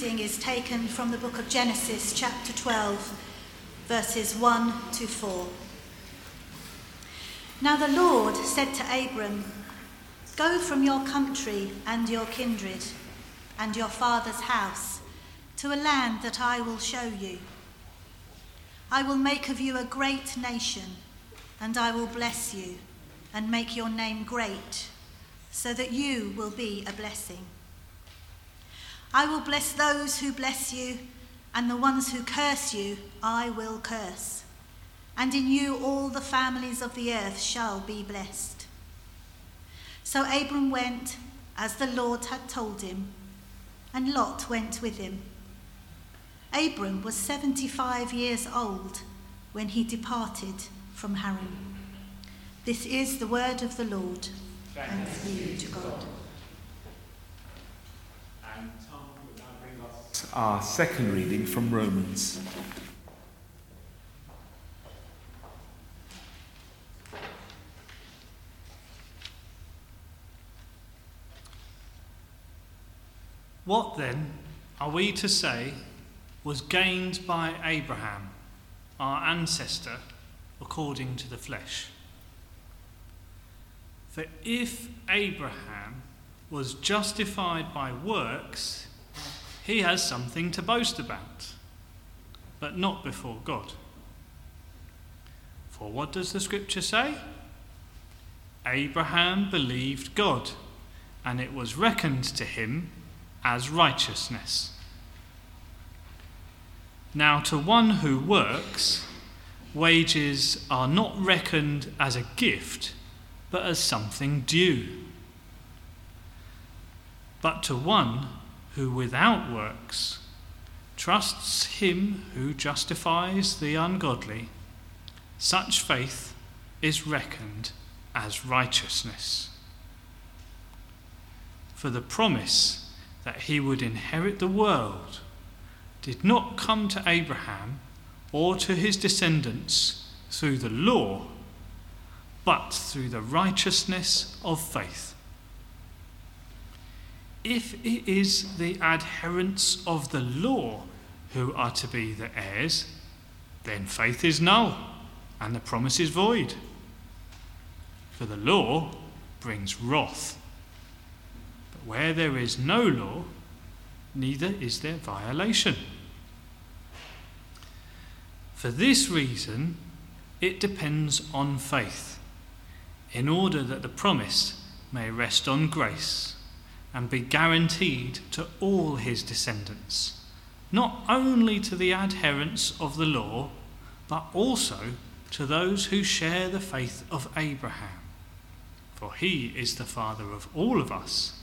reading is taken from the book of Genesis, chapter 12, verses 1 to 4. Now the Lord said to Abram, Go from your country and your kindred and your father's house to a land that I will show you. I will make of you a great nation, and I will bless you and make your name great, so that you will be a blessing. I will bless those who bless you, and the ones who curse you I will curse. And in you all the families of the earth shall be blessed. So Abram went as the Lord had told him, and Lot went with him. Abram was 75 years old when he departed from Haran. This is the word of the Lord. Thanks be to God. And Tom will now bring us our second reading from Romans. What then are we to say was gained by Abraham, our ancestor, according to the flesh? For if Abraham was justified by works, he has something to boast about, but not before God. For what does the scripture say? Abraham believed God, and it was reckoned to him as righteousness. Now, to one who works, wages are not reckoned as a gift, but as something due. But to one who without works trusts him who justifies the ungodly, such faith is reckoned as righteousness. For the promise that he would inherit the world did not come to Abraham or to his descendants through the law, but through the righteousness of faith. If it is the adherents of the law who are to be the heirs, then faith is null and the promise is void. For the law brings wrath. But where there is no law, neither is there violation. For this reason, it depends on faith, in order that the promise may rest on grace and be guaranteed to all his descendants, not only to the adherents of the law, but also to those who share the faith of Abraham. For he is the father of all of us,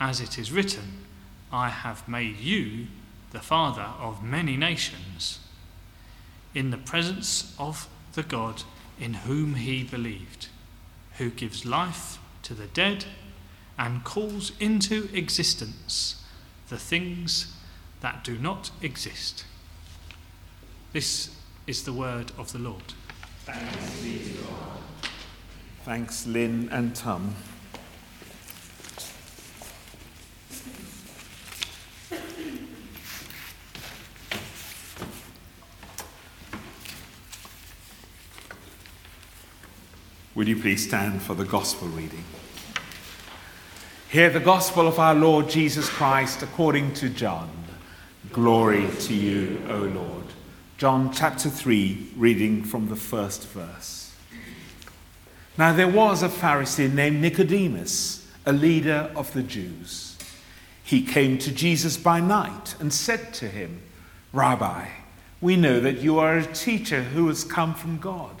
as it is written, I have made you the father of many nations, in the presence of the God in whom he believed, who gives life to the dead and calls into existence the things that do not exist. This is the word of the Lord. Thanks, God. Thanks, Lynn and Tom. Would you please stand for the gospel reading? Hear the gospel of our Lord Jesus Christ according to John. Glory to you, O Lord. John chapter 3, reading from the first verse. Now there was a Pharisee named Nicodemus, a leader of the Jews. He came to Jesus by night and said to him, Rabbi, we know that you are a teacher who has come from God.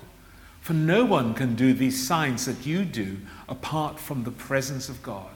For no one can do these signs that you do apart from the presence of God.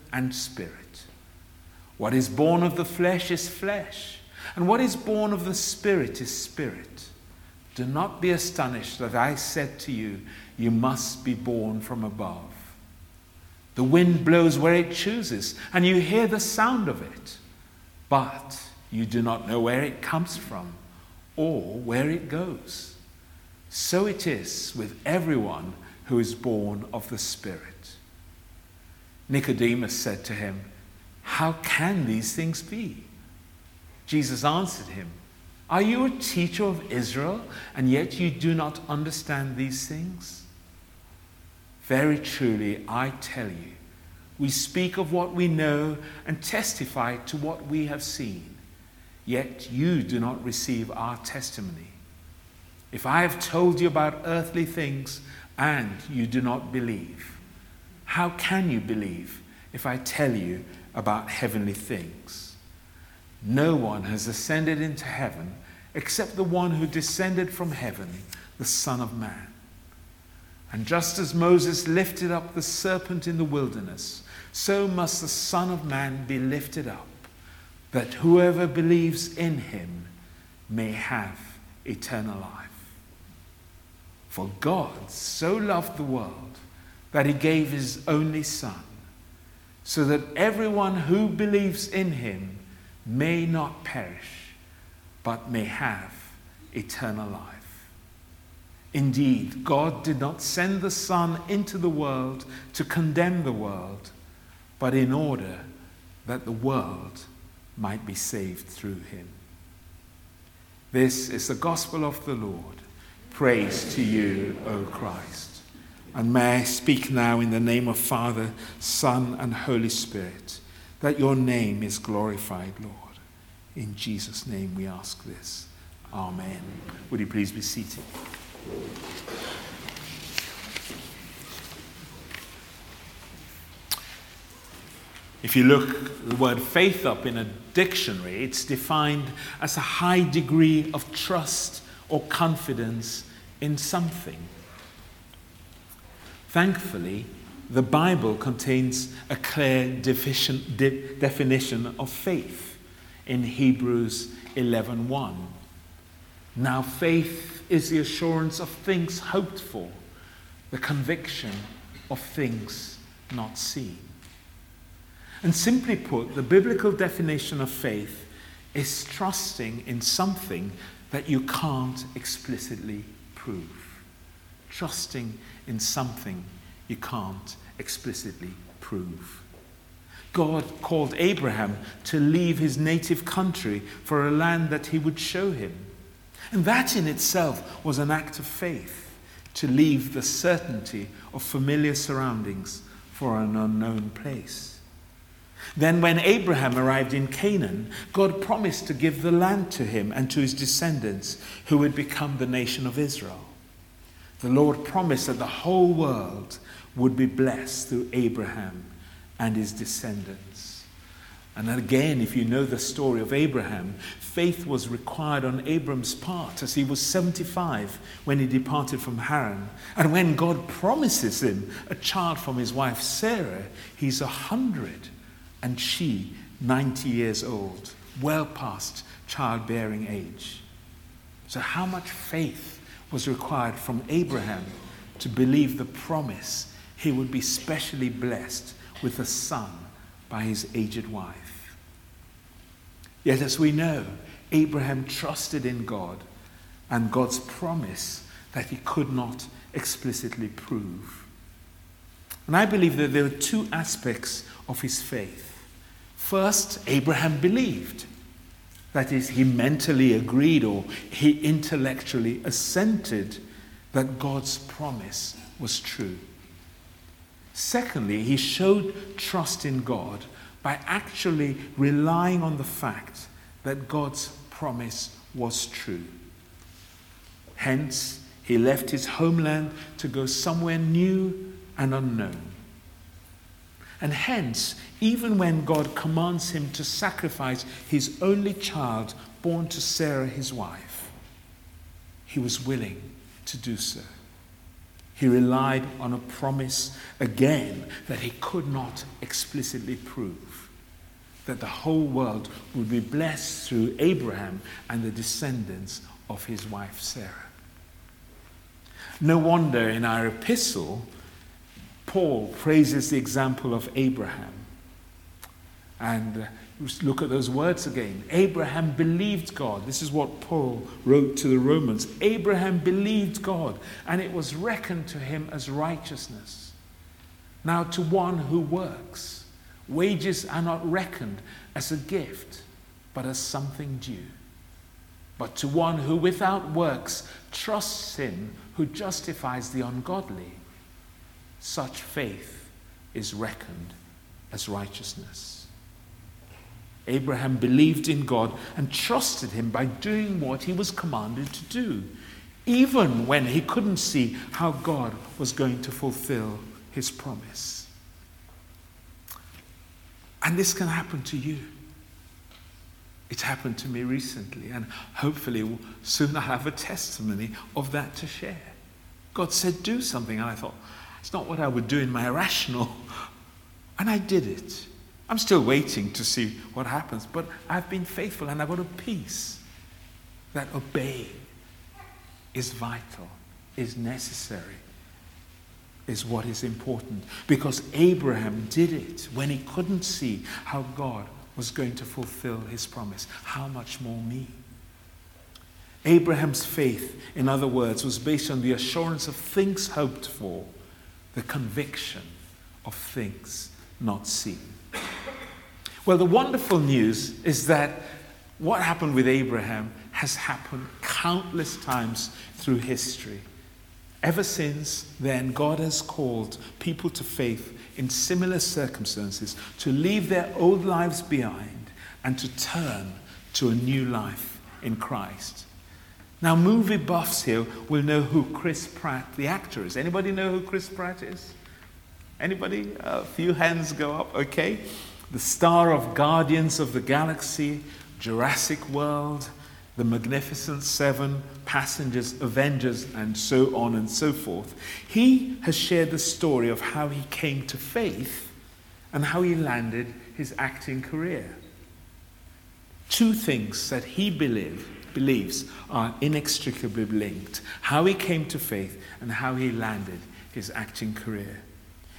and spirit. What is born of the flesh is flesh, and what is born of the spirit is spirit. Do not be astonished that I said to you, You must be born from above. The wind blows where it chooses, and you hear the sound of it, but you do not know where it comes from or where it goes. So it is with everyone who is born of the Spirit. Nicodemus said to him, How can these things be? Jesus answered him, Are you a teacher of Israel, and yet you do not understand these things? Very truly, I tell you, we speak of what we know and testify to what we have seen, yet you do not receive our testimony. If I have told you about earthly things and you do not believe, how can you believe if I tell you about heavenly things? No one has ascended into heaven except the one who descended from heaven, the Son of Man. And just as Moses lifted up the serpent in the wilderness, so must the Son of Man be lifted up, that whoever believes in him may have eternal life. For God so loved the world that he gave his only Son, so that everyone who believes in him may not perish, but may have eternal life. Indeed, God did not send the Son into the world to condemn the world, but in order that the world might be saved through him. This is the gospel of the Lord. Praise to you, O Christ. And may I speak now in the name of Father, Son, and Holy Spirit, that your name is glorified, Lord. In Jesus' name we ask this. Amen. Would you please be seated? If you look the word faith up in a dictionary, it's defined as a high degree of trust or confidence in something. Thankfully, the Bible contains a clear deficient, de- definition of faith in Hebrews 11:1. Now faith is the assurance of things hoped for, the conviction of things not seen. And simply put, the biblical definition of faith is trusting in something that you can't explicitly prove trusting in something you can't explicitly prove. God called Abraham to leave his native country for a land that he would show him. And that in itself was an act of faith to leave the certainty of familiar surroundings for an unknown place. Then, when Abraham arrived in Canaan, God promised to give the land to him and to his descendants, who would become the nation of Israel the Lord promised that the whole world would be blessed through Abraham and his descendants. And again, if you know the story of Abraham, faith was required on Abram's part as he was 75 when he departed from Haran. And when God promises him a child from his wife Sarah, he's 100 and she 90 years old, well past childbearing age. So, how much faith was required from Abraham to believe the promise he would be specially blessed with a son by his aged wife. Yet, as we know, Abraham trusted in God and God's promise that he could not explicitly prove. And I believe that there are two aspects of his faith. First, Abraham believed. That is, he mentally agreed or he intellectually assented that God's promise was true. Secondly, he showed trust in God by actually relying on the fact that God's promise was true. Hence, he left his homeland to go somewhere new and unknown. And hence, even when God commands him to sacrifice his only child born to Sarah, his wife, he was willing to do so. He relied on a promise again that he could not explicitly prove that the whole world would be blessed through Abraham and the descendants of his wife Sarah. No wonder in our epistle, Paul praises the example of Abraham. And uh, look at those words again. Abraham believed God. This is what Paul wrote to the Romans. Abraham believed God, and it was reckoned to him as righteousness. Now, to one who works, wages are not reckoned as a gift, but as something due. But to one who without works trusts him who justifies the ungodly, such faith is reckoned as righteousness. Abraham believed in God and trusted him by doing what he was commanded to do, even when he couldn't see how God was going to fulfill his promise. And this can happen to you. It happened to me recently, and hopefully soon I'll have a testimony of that to share. God said, Do something, and I thought, It's not what I would do in my rational. And I did it. I'm still waiting to see what happens, but I've been faithful and I've got a peace that obeying is vital, is necessary, is what is important. Because Abraham did it when he couldn't see how God was going to fulfill his promise. How much more me? Abraham's faith, in other words, was based on the assurance of things hoped for, the conviction of things not seen. Well, the wonderful news is that what happened with Abraham has happened countless times through history. Ever since then, God has called people to faith in similar circumstances to leave their old lives behind and to turn to a new life in Christ. Now, movie buffs here will know who Chris Pratt, the actor, is. Anybody know who Chris Pratt is? Anybody? A few hands go up, okay? The star of Guardians of the Galaxy, Jurassic World, The Magnificent Seven, Passengers, Avengers, and so on and so forth. He has shared the story of how he came to faith and how he landed his acting career. Two things that he believed believes are inextricably linked how he came to faith and how he landed his acting career.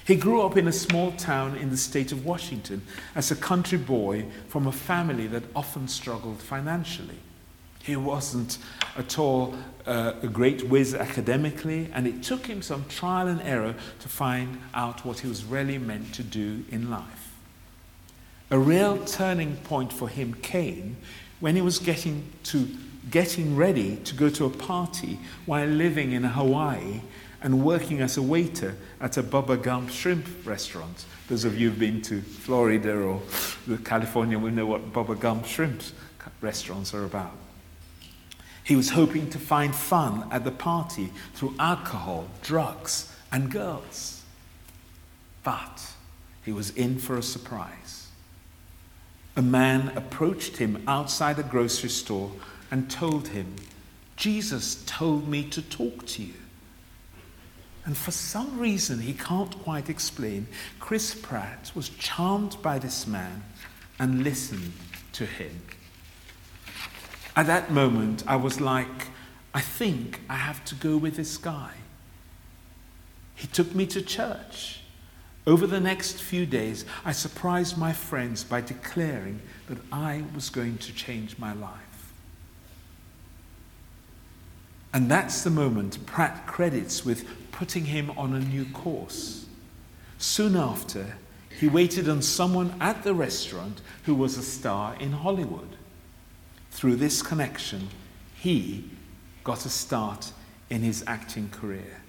He grew up in a small town in the state of Washington as a country boy from a family that often struggled financially. He wasn't at all uh, a great whiz academically, and it took him some trial and error to find out what he was really meant to do in life. A real turning point for him came when he was getting to getting ready to go to a party while living in Hawaii and working as a waiter at a Bubba Gump shrimp restaurant. Those of you who've been to Florida or California will know what Bubba Gump shrimp restaurants are about. He was hoping to find fun at the party through alcohol, drugs, and girls. But he was in for a surprise a man approached him outside a grocery store and told him, Jesus told me to talk to you. And for some reason he can't quite explain, Chris Pratt was charmed by this man and listened to him. At that moment, I was like, I think I have to go with this guy. He took me to church. Over the next few days, I surprised my friends by declaring that I was going to change my life. And that's the moment Pratt credits with putting him on a new course. Soon after, he waited on someone at the restaurant who was a star in Hollywood. Through this connection, he got a start in his acting career.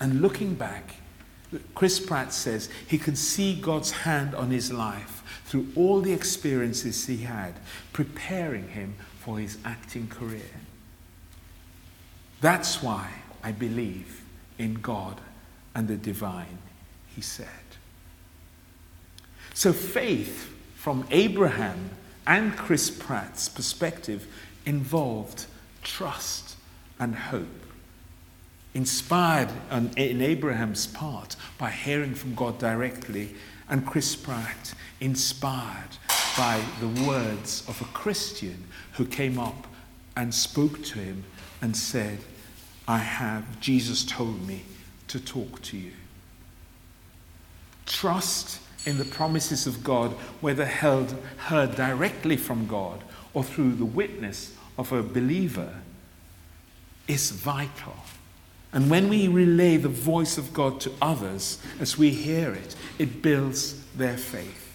And looking back, Chris Pratt says he can see God's hand on his life through all the experiences he had, preparing him for his acting career. That's why I believe in God and the divine, he said. So faith from Abraham and Chris Pratt's perspective involved trust and hope. Inspired in Abraham's part by hearing from God directly, and Chris Pratt inspired by the words of a Christian who came up and spoke to him and said, I have, Jesus told me to talk to you. Trust in the promises of God, whether held, heard directly from God or through the witness of a believer, is vital. And when we relay the voice of God to others as we hear it, it builds their faith.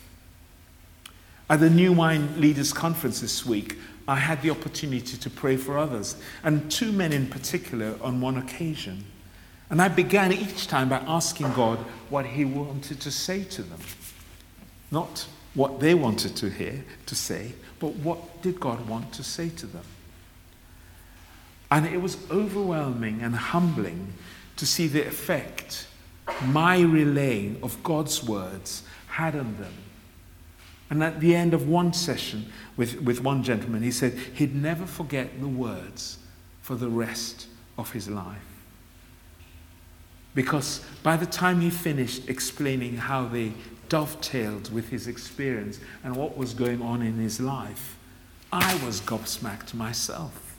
At the New Wine Leaders Conference this week, I had the opportunity to pray for others, and two men in particular on one occasion. And I began each time by asking God what He wanted to say to them. Not what they wanted to hear, to say, but what did God want to say to them? And it was overwhelming and humbling to see the effect my relaying of God's words had on them. And at the end of one session with, with one gentleman, he said he'd never forget the words for the rest of his life. Because by the time he finished explaining how they dovetailed with his experience and what was going on in his life, I was gobsmacked myself.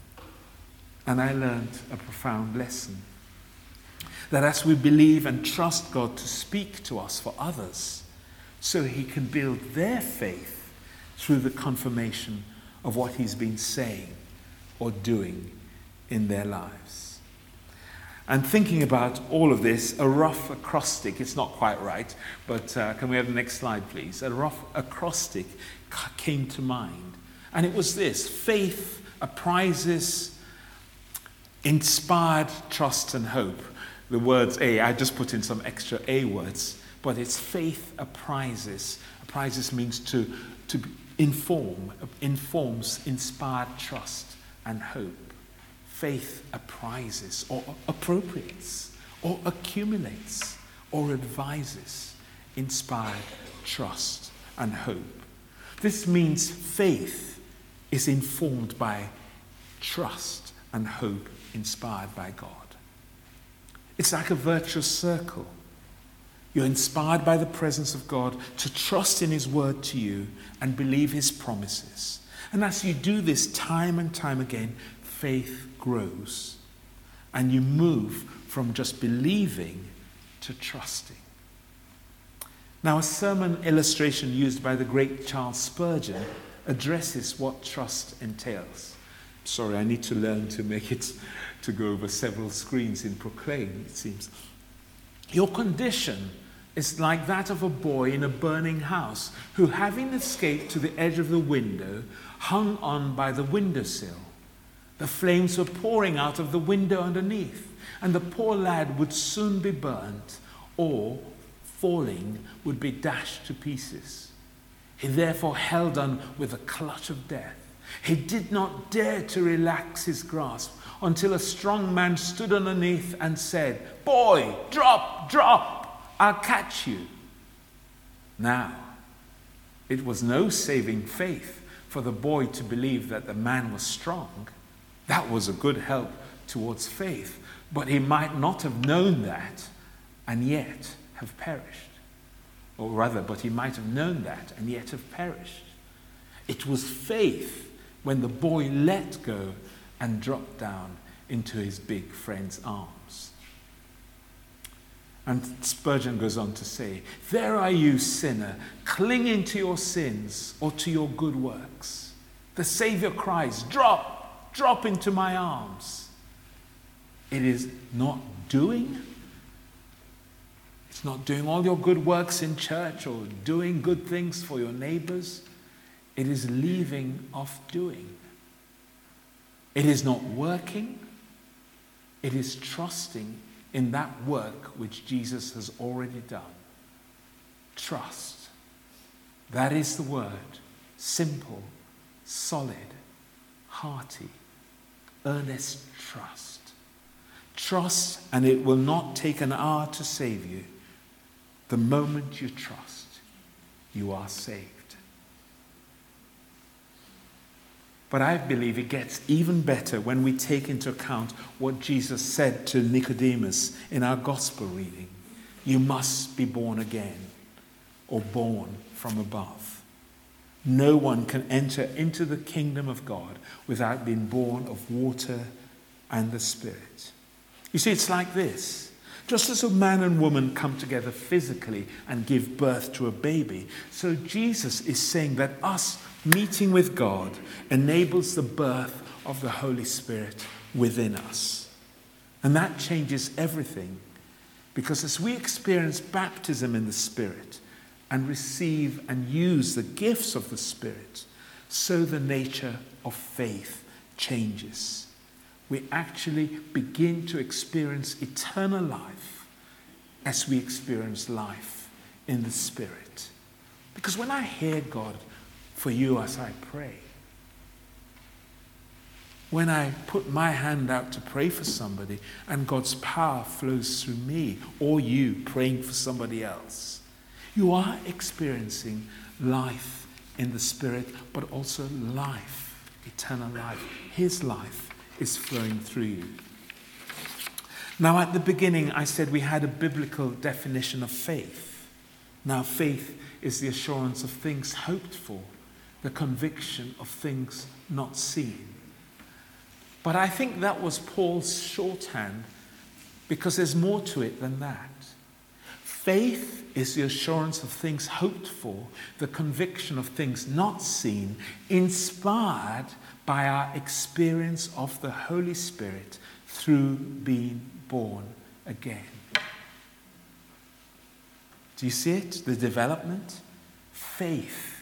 And I learned a profound lesson. That as we believe and trust God to speak to us for others, so he can build their faith through the confirmation of what he's been saying or doing in their lives. And thinking about all of this, a rough acrostic, it's not quite right, but uh, can we have the next slide, please? A rough acrostic came to mind. And it was this faith apprises inspired trust and hope. The words A, I just put in some extra A words, but it's faith apprises. Apprises means to, to inform, informs inspired trust and hope. Faith apprises or appropriates or accumulates or advises inspired trust and hope. This means faith is informed by trust and hope inspired by God. It's like a virtuous circle. You're inspired by the presence of God to trust in His word to you and believe His promises. And as you do this time and time again, faith grows. And you move from just believing to trusting. Now, a sermon illustration used by the great Charles Spurgeon addresses what trust entails. Sorry, I need to learn to make it to go over several screens in Proclaim, it seems. Your condition is like that of a boy in a burning house who, having escaped to the edge of the window, hung on by the windowsill. The flames were pouring out of the window underneath, and the poor lad would soon be burnt, or, falling, would be dashed to pieces. He therefore held on with a clutch of death. He did not dare to relax his grasp until a strong man stood underneath and said, Boy, drop, drop, I'll catch you. Now, it was no saving faith for the boy to believe that the man was strong. That was a good help towards faith, but he might not have known that and yet have perished. Or rather, but he might have known that and yet have perished. It was faith when the boy let go and dropped down into his big friend's arms. And Spurgeon goes on to say, There are you, sinner, clinging to your sins or to your good works. The Savior cries, Drop, drop into my arms. It is not doing. It's not doing all your good works in church or doing good things for your neighbors. It is leaving off doing. It is not working, it is trusting in that work which Jesus has already done. Trust. That is the word. Simple, solid, hearty, earnest trust. Trust, and it will not take an hour to save you. The moment you trust, you are saved. But I believe it gets even better when we take into account what Jesus said to Nicodemus in our gospel reading. You must be born again or born from above. No one can enter into the kingdom of God without being born of water and the Spirit. You see, it's like this. Just as a man and woman come together physically and give birth to a baby, so Jesus is saying that us meeting with God enables the birth of the Holy Spirit within us. And that changes everything because as we experience baptism in the Spirit and receive and use the gifts of the Spirit, so the nature of faith changes. We actually begin to experience eternal life as we experience life in the Spirit. Because when I hear God for you as I pray. When I put my hand out to pray for somebody and God's power flows through me or you praying for somebody else, you are experiencing life in the Spirit, but also life, eternal life. His life is flowing through you. Now, at the beginning, I said we had a biblical definition of faith. Now, faith is the assurance of things hoped for the conviction of things not seen. But I think that was Paul's shorthand because there's more to it than that. Faith is the assurance of things hoped for, the conviction of things not seen, inspired by our experience of the Holy Spirit through being born again. Do you see it? The development? Faith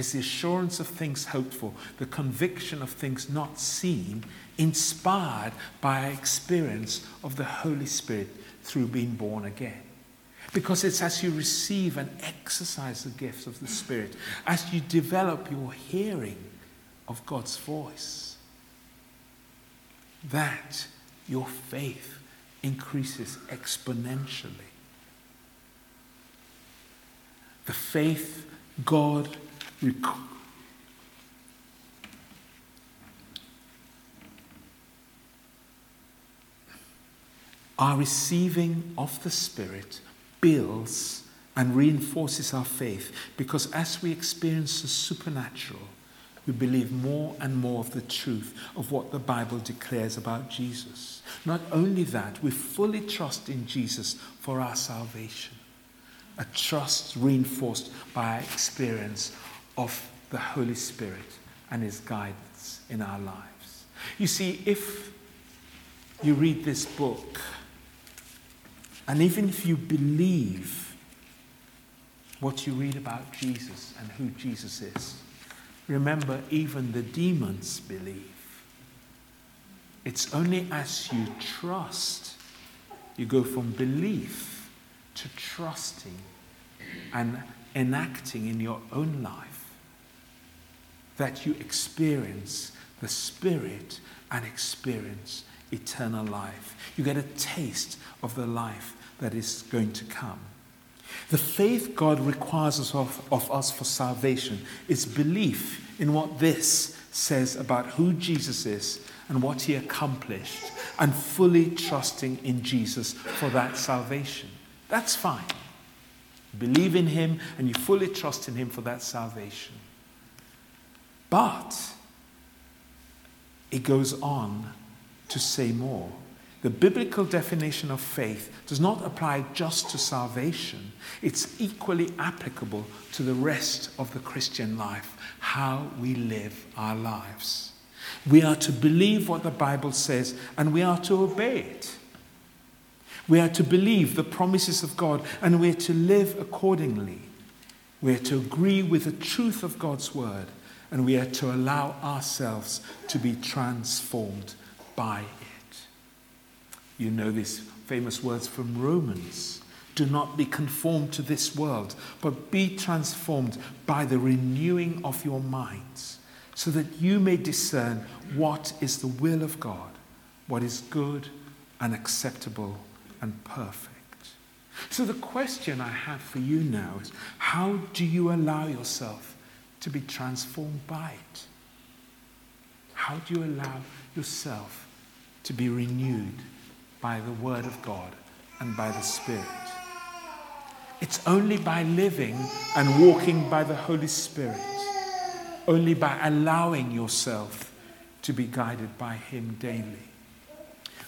is the assurance of things hoped for, the conviction of things not seen, inspired by experience of the Holy Spirit through being born again. Because it's as you receive and exercise the gifts of the Spirit, as you develop your hearing of God's voice, that your faith increases exponentially. The faith God our receiving of the Spirit builds and reinforces our faith because as we experience the supernatural, we believe more and more of the truth of what the Bible declares about Jesus. Not only that, we fully trust in Jesus for our salvation, a trust reinforced by experience of the Holy Spirit and His guidance in our lives. You see, if you read this book, and even if you believe what you read about Jesus and who Jesus is, remember, even the demons believe. It's only as you trust, you go from belief to trusting and enacting in your own life that you experience the Spirit and experience eternal life. You get a taste of the life that is going to come. The faith God requires of, of us for salvation is belief in what this says about who Jesus is and what he accomplished, and fully trusting in Jesus for that salvation. That's fine. Believe in him and you fully trust in him for that salvation. But it goes on to say more. The biblical definition of faith does not apply just to salvation, it's equally applicable to the rest of the Christian life, how we live our lives. We are to believe what the Bible says and we are to obey it. We are to believe the promises of God and we are to live accordingly. We are to agree with the truth of God's word and we are to allow ourselves to be transformed by it. You know these famous words from Romans. Do not be conformed to this world, but be transformed by the renewing of your minds, so that you may discern what is the will of God, what is good and acceptable and perfect. So, the question I have for you now is how do you allow yourself to be transformed by it? How do you allow yourself to be renewed by the Word of God and by the Spirit? It's only by living and walking by the Holy Spirit, only by allowing yourself to be guided by Him daily.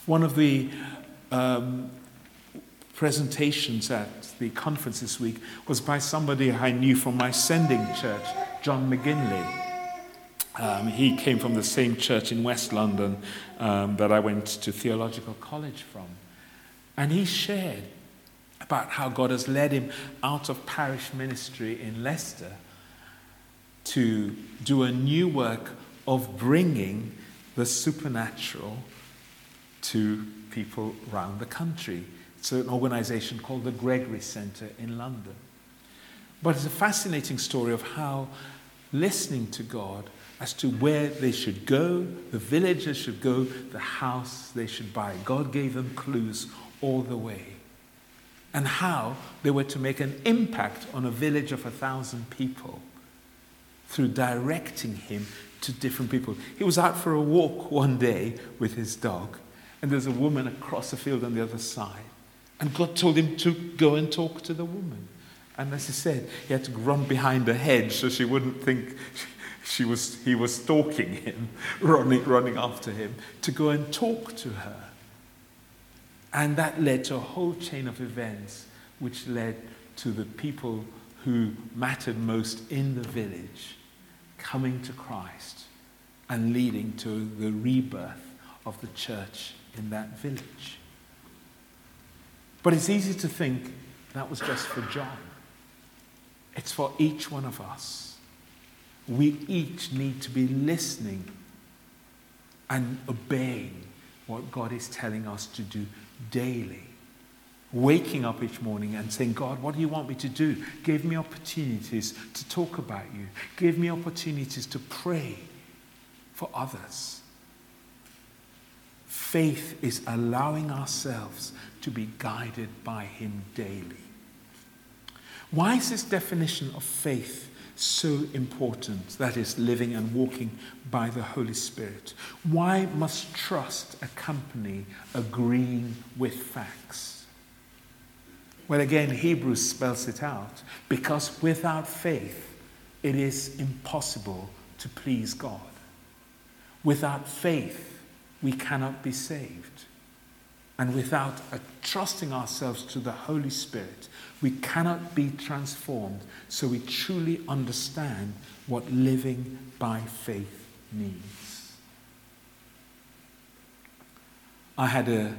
One of the um, presentations at the conference this week was by somebody I knew from my sending church, John McGinley. Um, he came from the same church in West London um, that I went to theological college from. And he shared about how God has led him out of parish ministry in Leicester to do a new work of bringing the supernatural to people around the country. It's an organization called the Gregory Center in London. But it's a fascinating story of how listening to God as to where they should go, the villagers should go, the house they should buy. God gave them clues all the way. And how they were to make an impact on a village of a thousand people through directing him to different people. He was out for a walk one day with his dog, and there's a woman across the field on the other side. And God told him to go and talk to the woman. And as he said, he had to run behind a hedge so she wouldn't think she was, he was stalking him, running, running after him, to go and talk to her. And that led to a whole chain of events which led to the people who mattered most in the village coming to Christ and leading to the rebirth of the church in that village. But it's easy to think that was just for John. It's for each one of us. We each need to be listening and obeying what God is telling us to do daily. Waking up each morning and saying, God, what do you want me to do? Give me opportunities to talk about you. Give me opportunities to pray for others. Faith is allowing ourselves to be guided by Him daily. Why is this definition of faith so important? That is, living and walking by the Holy Spirit. Why must trust accompany agreeing with facts? Well, again, Hebrews spells it out. Because without faith, it is impossible to please God. Without faith, we cannot be saved. And without trusting ourselves to the Holy Spirit, we cannot be transformed so we truly understand what living by faith means. I had a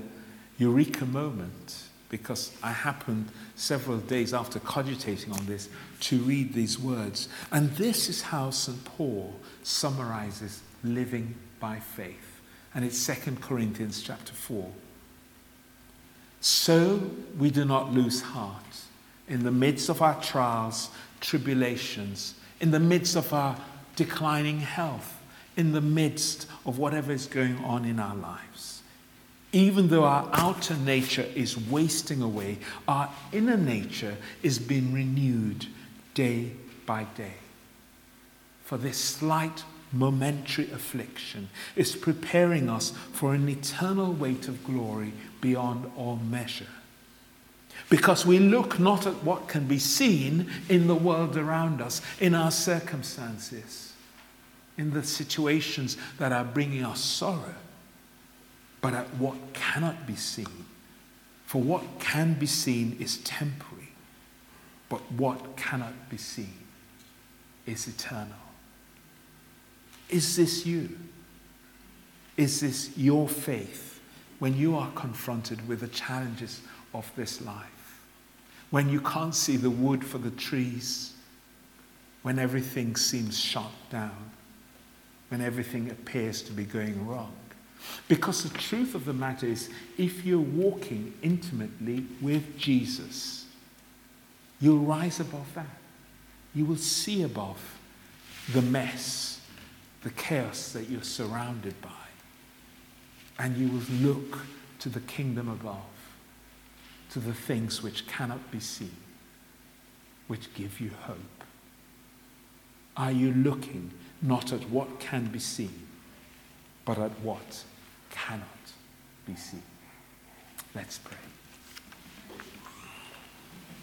eureka moment because I happened several days after cogitating on this to read these words. And this is how St. Paul summarizes living by faith. And it's 2 Corinthians chapter 4. So we do not lose heart in the midst of our trials, tribulations, in the midst of our declining health, in the midst of whatever is going on in our lives. Even though our outer nature is wasting away, our inner nature is being renewed day by day. For this slight momentary affliction is preparing us for an eternal weight of glory beyond all measure. Because we look not at what can be seen in the world around us, in our circumstances, in the situations that are bringing us sorrow, but at what cannot be seen. For what can be seen is temporary, but what cannot be seen is eternal. Is this you? Is this your faith when you are confronted with the challenges of this life? When you can't see the wood for the trees? When everything seems shot down? When everything appears to be going wrong? Because the truth of the matter is, if you're walking intimately with Jesus, you'll rise above that. You will see above the mess, the chaos that you're surrounded by. And you will look to the kingdom above, to the things which cannot be seen, which give you hope. Are you looking not at what can be seen, but at what cannot be seen? Let's pray.